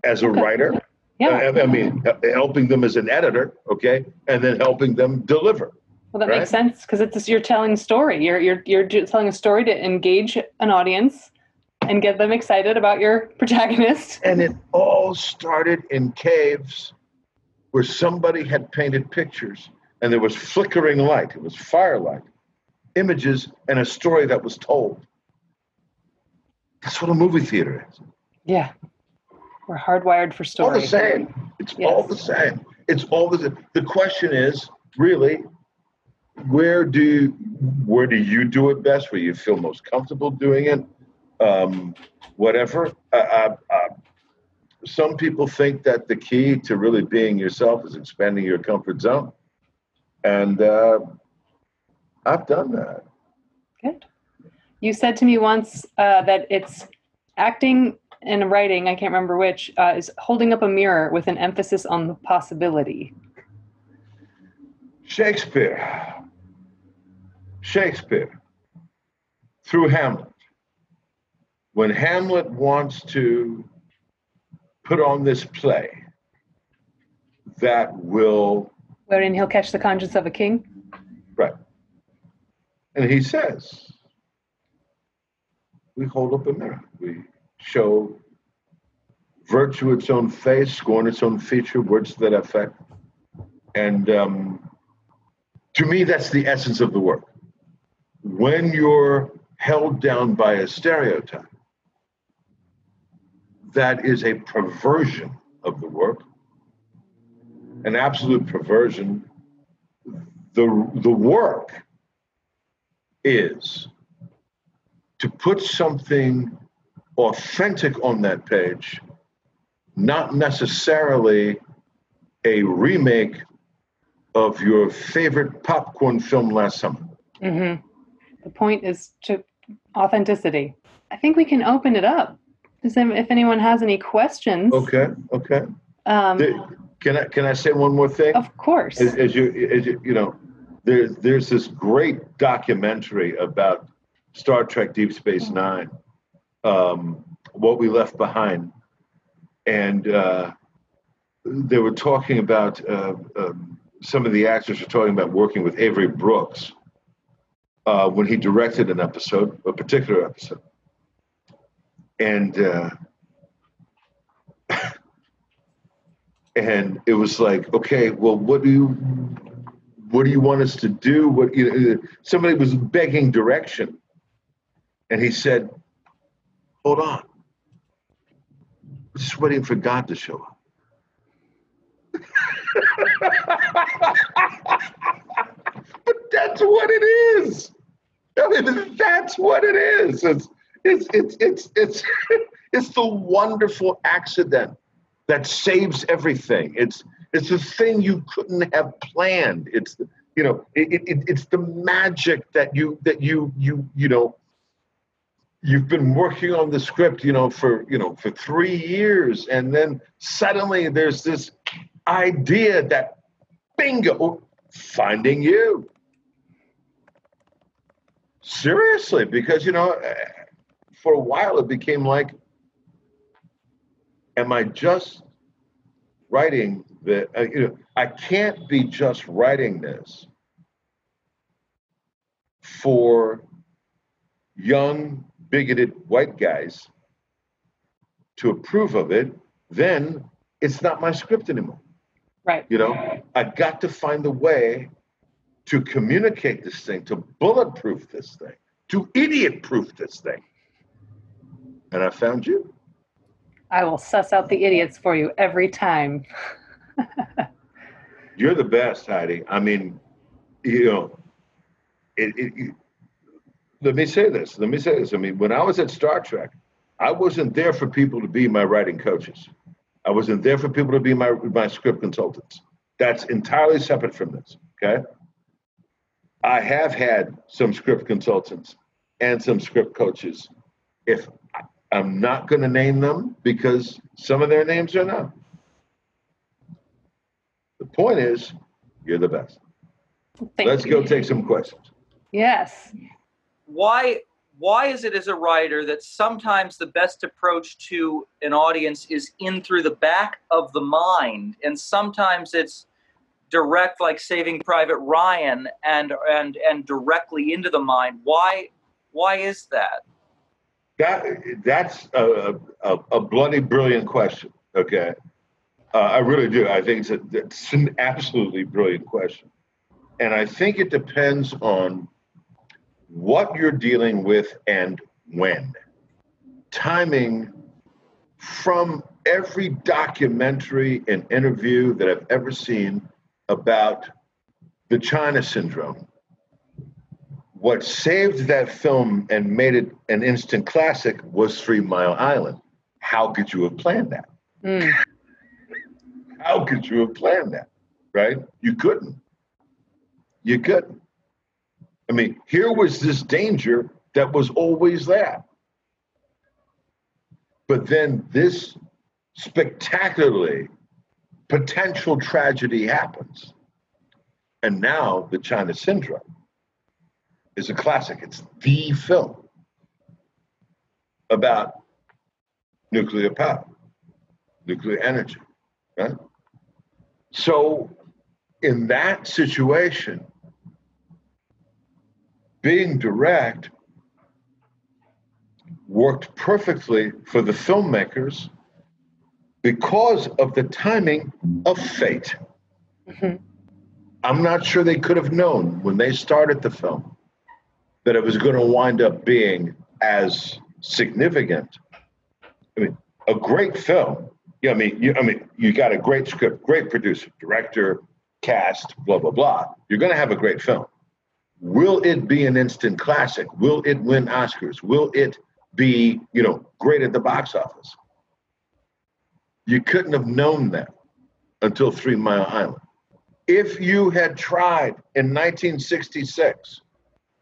as a okay. writer. Yeah. I, I, mean, helping them as an editor, okay, and then helping them deliver. Well, that right? makes sense because it's you're telling a story. You're you're you're telling a story to engage an audience and get them excited about your protagonist. And it all started in caves where somebody had painted pictures and there was flickering light. It was firelight, images, and a story that was told. That's what a movie theater is. Yeah. We're hardwired for story. All the same. It's yes. all the same. It's all the same. The question is really where do where do you do it best? Where you feel most comfortable doing it? Um, whatever. Uh, uh, uh, some people think that the key to really being yourself is expanding your comfort zone, and uh, I've done that. Good. You said to me once uh, that it's acting and writing, I can't remember which, uh, is holding up a mirror with an emphasis on the possibility. Shakespeare. Shakespeare. Through Hamlet. When Hamlet wants to put on this play that will. Wherein he'll catch the conscience of a king? Right. And he says, we hold up a mirror. We show virtue its own face, scorn its own feature, words that affect. And um, to me, that's the essence of the work. When you're held down by a stereotype. That is a perversion of the work, an absolute perversion. The, the work is to put something authentic on that page, not necessarily a remake of your favorite popcorn film last summer. Mm-hmm. The point is to authenticity. I think we can open it up. If anyone has any questions. Okay, okay. Um, can I can I say one more thing? Of course. As, as you as you you know, there's there's this great documentary about Star Trek Deep Space Nine, um, what we left behind, and uh, they were talking about uh, um, some of the actors were talking about working with Avery Brooks uh, when he directed an episode, a particular episode, and uh, and it was like, okay, well, what do you what do you want us to do? What you know, somebody was begging direction, and he said, "Hold on, just waiting for God to show up." but that's what it is. I mean, that's what it is. It's it's it's it's it's it's the wonderful accident that saves everything. It's it's the thing you couldn't have planned. It's you know it, it, it's the magic that you that you you you know you've been working on the script you know for you know for three years and then suddenly there's this idea that bingo finding you seriously because you know for a while it became like am i just writing that uh, you know i can't be just writing this for young bigoted white guys to approve of it then it's not my script anymore right you know i got to find a way to communicate this thing, to bulletproof this thing, to idiot proof this thing. And I found you. I will suss out the idiots for you every time. You're the best, Heidi. I mean, you know, it, it, it, let me say this. Let me say this. I mean, when I was at Star Trek, I wasn't there for people to be my writing coaches. I wasn't there for people to be my, my script consultants. That's entirely separate from this. Okay. I have had some script consultants and some script coaches. If I'm not going to name them because some of their names are not. The point is, you're the best. Thank Let's you. go take some questions. Yes. Why why is it as a writer that sometimes the best approach to an audience is in through the back of the mind and sometimes it's direct like Saving Private Ryan and and and directly into the mind. Why why is that? That that's a, a, a bloody brilliant question. Okay, uh, I really do. I think it's, a, it's an absolutely brilliant question, and I think it depends on what you're dealing with and when. Timing from every documentary and interview that I've ever seen about the China syndrome. What saved that film and made it an instant classic was Three Mile Island. How could you have planned that? Mm. How could you have planned that? Right? You couldn't. You couldn't. I mean, here was this danger that was always there. But then this spectacularly potential tragedy happens. And now the China Syndrome is a classic. It's the film about nuclear power, nuclear energy. Right? So, in that situation, being direct worked perfectly for the filmmakers because of the timing of fate. Mm-hmm. I'm not sure they could have known when they started the film that it was going to wind up being as significant. I mean, a great film. Yeah, I mean, you, I mean, you got a great script, great producer, director, cast, blah blah blah. You're going to have a great film. Will it be an instant classic? Will it win Oscars? Will it be, you know, great at the box office? You couldn't have known that until Three Mile Island. If you had tried in 1966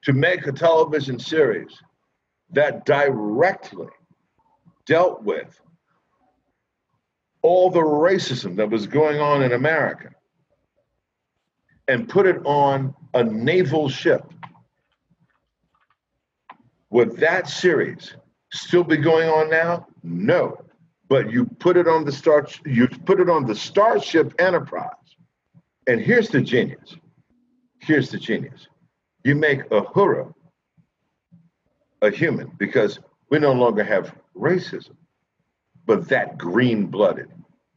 to make a television series that directly dealt with all the racism that was going on in America and put it on a naval ship, would that series still be going on now? No. But you put it on the star you put it on the Starship Enterprise. And here's the genius. Here's the genius. You make Uhura a human because we no longer have racism, but that green blooded,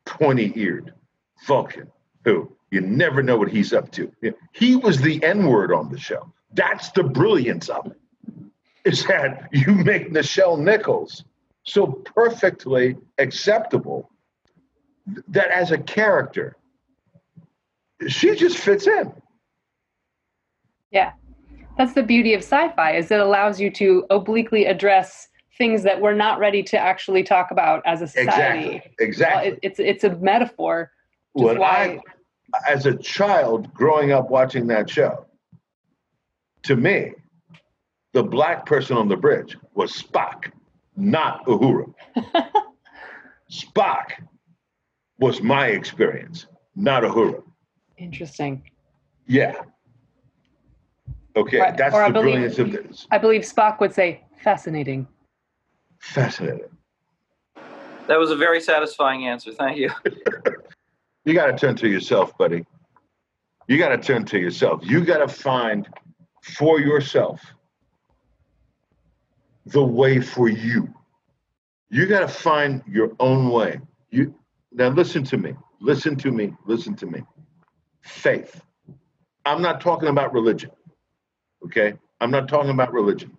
pointy eared Vulcan who you never know what he's up to. He was the N word on the show. That's the brilliance of it. Is that you make Nichelle Nichols so perfectly acceptable that as a character, she just fits in. Yeah. That's the beauty of sci-fi is it allows you to obliquely address things that we're not ready to actually talk about as a society. Exactly. Exactly. It, it's it's a metaphor. When why I, as a child growing up watching that show, to me, the black person on the bridge was Spock, not Uhura. Spock was my experience, not Uhura. interesting. Yeah. Okay, Right, that's or I believe- brilliance of this. I believe Spock would say fascinating. Fascinating. That was a very satisfying answer. Thank you. You got to turn to yourself, buddy. You got to turn to yourself. You got to find for yourself the way for you. You got to find your own way. You now listen to me. Listen to me. Listen to me. Faith. I'm not talking about religion. Okay? I'm not talking about religion.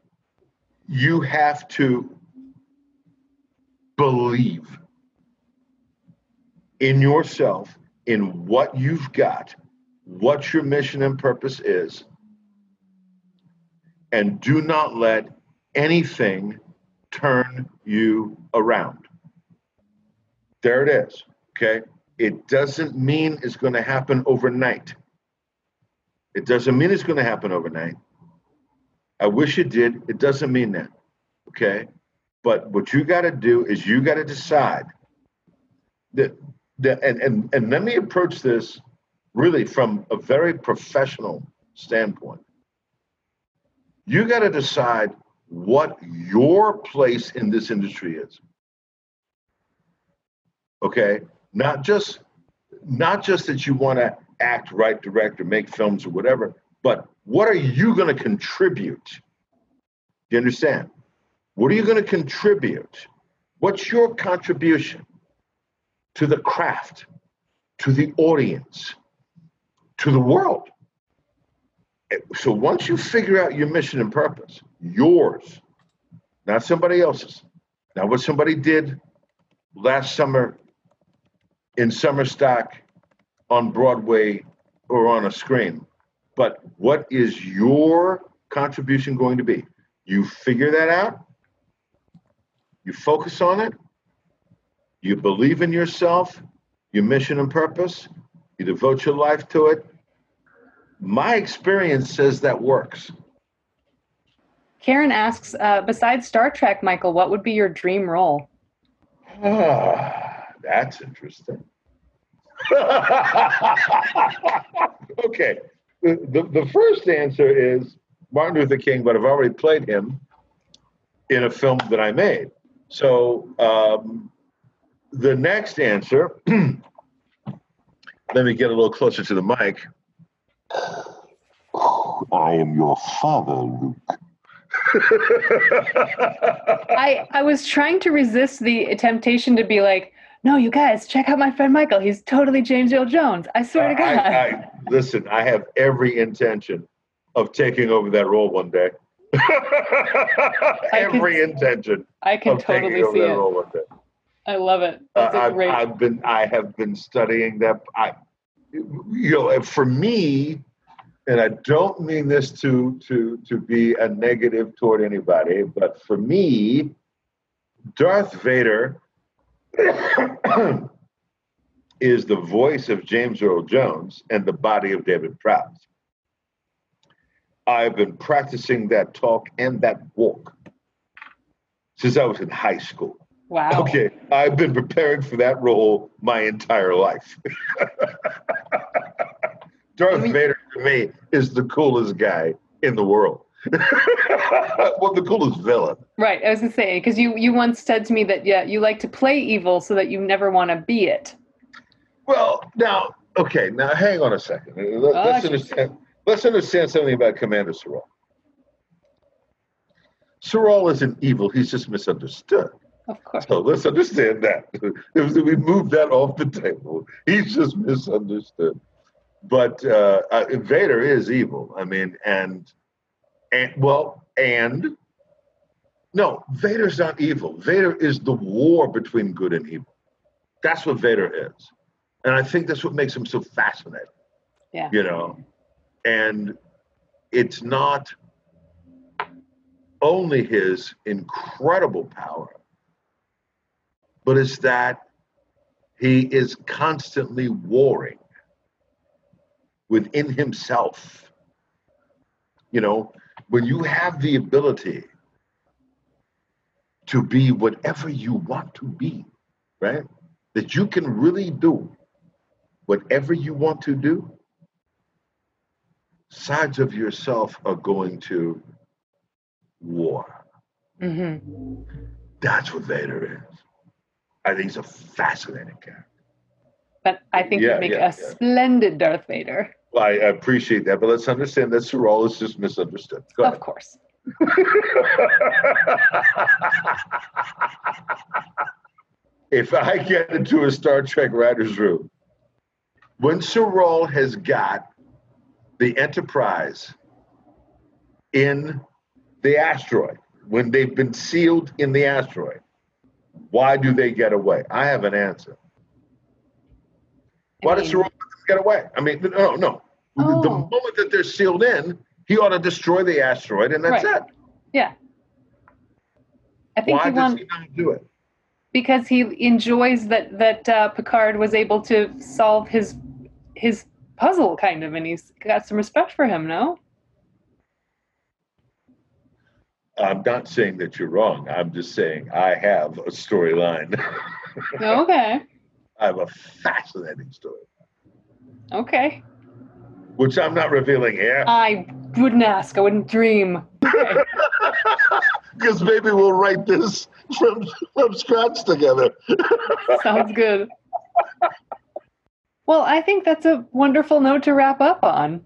You have to believe in yourself, in what you've got, what your mission and purpose is, and do not let anything turn you around. There it is. Okay. It doesn't mean it's going to happen overnight. It doesn't mean it's going to happen overnight. I wish it did. It doesn't mean that. Okay. But what you got to do is you got to decide that, that and, and, and let me approach this really from a very professional standpoint. You got to decide what your place in this industry is. Okay? Not just not just that you want to act, write, direct, or make films or whatever, but what are you going to contribute? Do you understand? What are you going to contribute? What's your contribution to the craft, to the audience, to the world? Eh, so once you figure out your mission and purpose, yours, not somebody else's, not what somebody did last summer in summer stock on Broadway or on a screen, but what is your contribution going to be? You figure that out, you focus on it, you believe in yourself, your mission and purpose, you devote your life to it. My experience says that works. Karen asks, uh, besides Star Trek, Michael, what would be your dream role? Ah, that's interesting. okay. The, the, the first answer is Martin Luther King, but I've already played him in a film that I made. So um, the next answer, let me get a little closer to the mic. I am your father, Luke. I, I was trying to resist the temptation to be like, no, you guys, check out my friend Michael. He's totally James Earl Jones. I swear to God. I, I, listen, I have every intention of taking over that role one day. Every can, intention. I can totally see it. it. I love it. Uh, I've, great... I've been I have been studying that. I, you know, for me, and I don't mean this to to to be a negative toward anybody, but for me, Darth Vader is the voice of James Earl Jones and the body of David Prowse. I've been practicing that talk and that walk since I was in high school. Wow. Okay, I've been preparing for that role my entire life. Darth Vader to me is the coolest guy in the world. well, the coolest villain. Right. I was gonna say because you you once said to me that yeah you like to play evil so that you never want to be it. Well, now okay, now hang on a second. Let, us understand. Let's understand something about Commander Sirol. Sirol isn't evil; he's just misunderstood. Of course. So let's understand that. we move that off the table. He's just misunderstood. But uh, uh, Vader is evil. I mean, and and well, and no, Vader's not evil. Vader is the war between good and evil. That's what Vader is, and I think that's what makes him so fascinating. Yeah. You know, and it's not only his incredible power, but it's that he is constantly warring within himself. You know, when you have the ability to be whatever you want to be, right? That you can really do whatever you want to do, sides of yourself are going to war. Mm-hmm. That's what Vader is. I think he's a fascinating character. But I think yeah, you make yeah, a yeah. splendid Darth Vader. Well, I appreciate that, but let's understand that Sirol is just misunderstood. Go of course. if I get into a Star Trek writer's room, when Sirol has got the Enterprise in the asteroid, when they've been sealed in the asteroid, why do they get away? I have an answer. Why does the Sirol get away. I mean, no, no. Oh. The moment that they're sealed in, he ought to destroy the asteroid, and that's right. it. Yeah. I think Why he does he not do it? Because he enjoys that that uh, Picard was able to solve his his puzzle, kind of, and he's got some respect for him. No. I'm not saying that you're wrong. I'm just saying I have a storyline. okay. I have a fascinating story. Okay. Which I'm not revealing here. I wouldn't ask. I wouldn't dream. Because maybe we'll write this from from scratch together. Sounds good. Well, I think that's a wonderful note to wrap up on.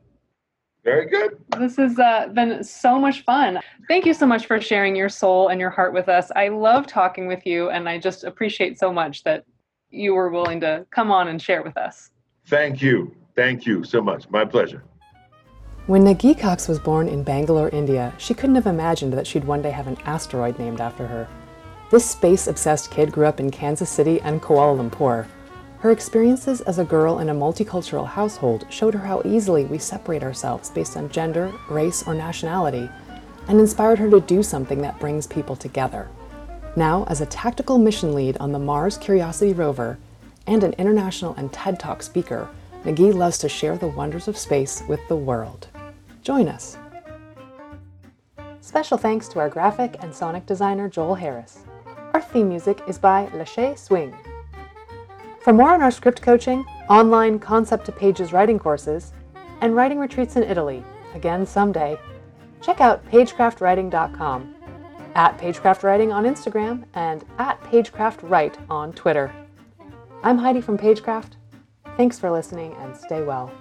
Very good. This has uh, been so much fun. Thank you so much for sharing your soul and your heart with us. I love talking with you, and I just appreciate so much that you were willing to come on and share with us. Thank you. Thank you so much. My pleasure. When Nagin Cox was born in Bangalore, India, she couldn't have imagined that she'd one day have an asteroid named after her. This space obsessed kid grew up in Kansas City and Kuala Lumpur. Her experiences as a girl in a multicultural household showed her how easily we separate ourselves based on gender, race, or nationality, and inspired her to do something that brings people together. Now, as a tactical mission lead on the Mars Curiosity rover, and an international and TED Talk speaker, Nagin loves to share the wonders of space with the world. Join us. Special thanks to our graphic and sonic designer Joel Harris. Our theme music is by Lachey Swing. For more on our script coaching, online concept to pages writing courses, and writing retreats in Italy, again someday, check out pagecraftwriting.com, at pagecraftwriting on Instagram, and at pagecraftwrite on Twitter. I'm Heidi from Pagecraft. Thanks for listening and stay well.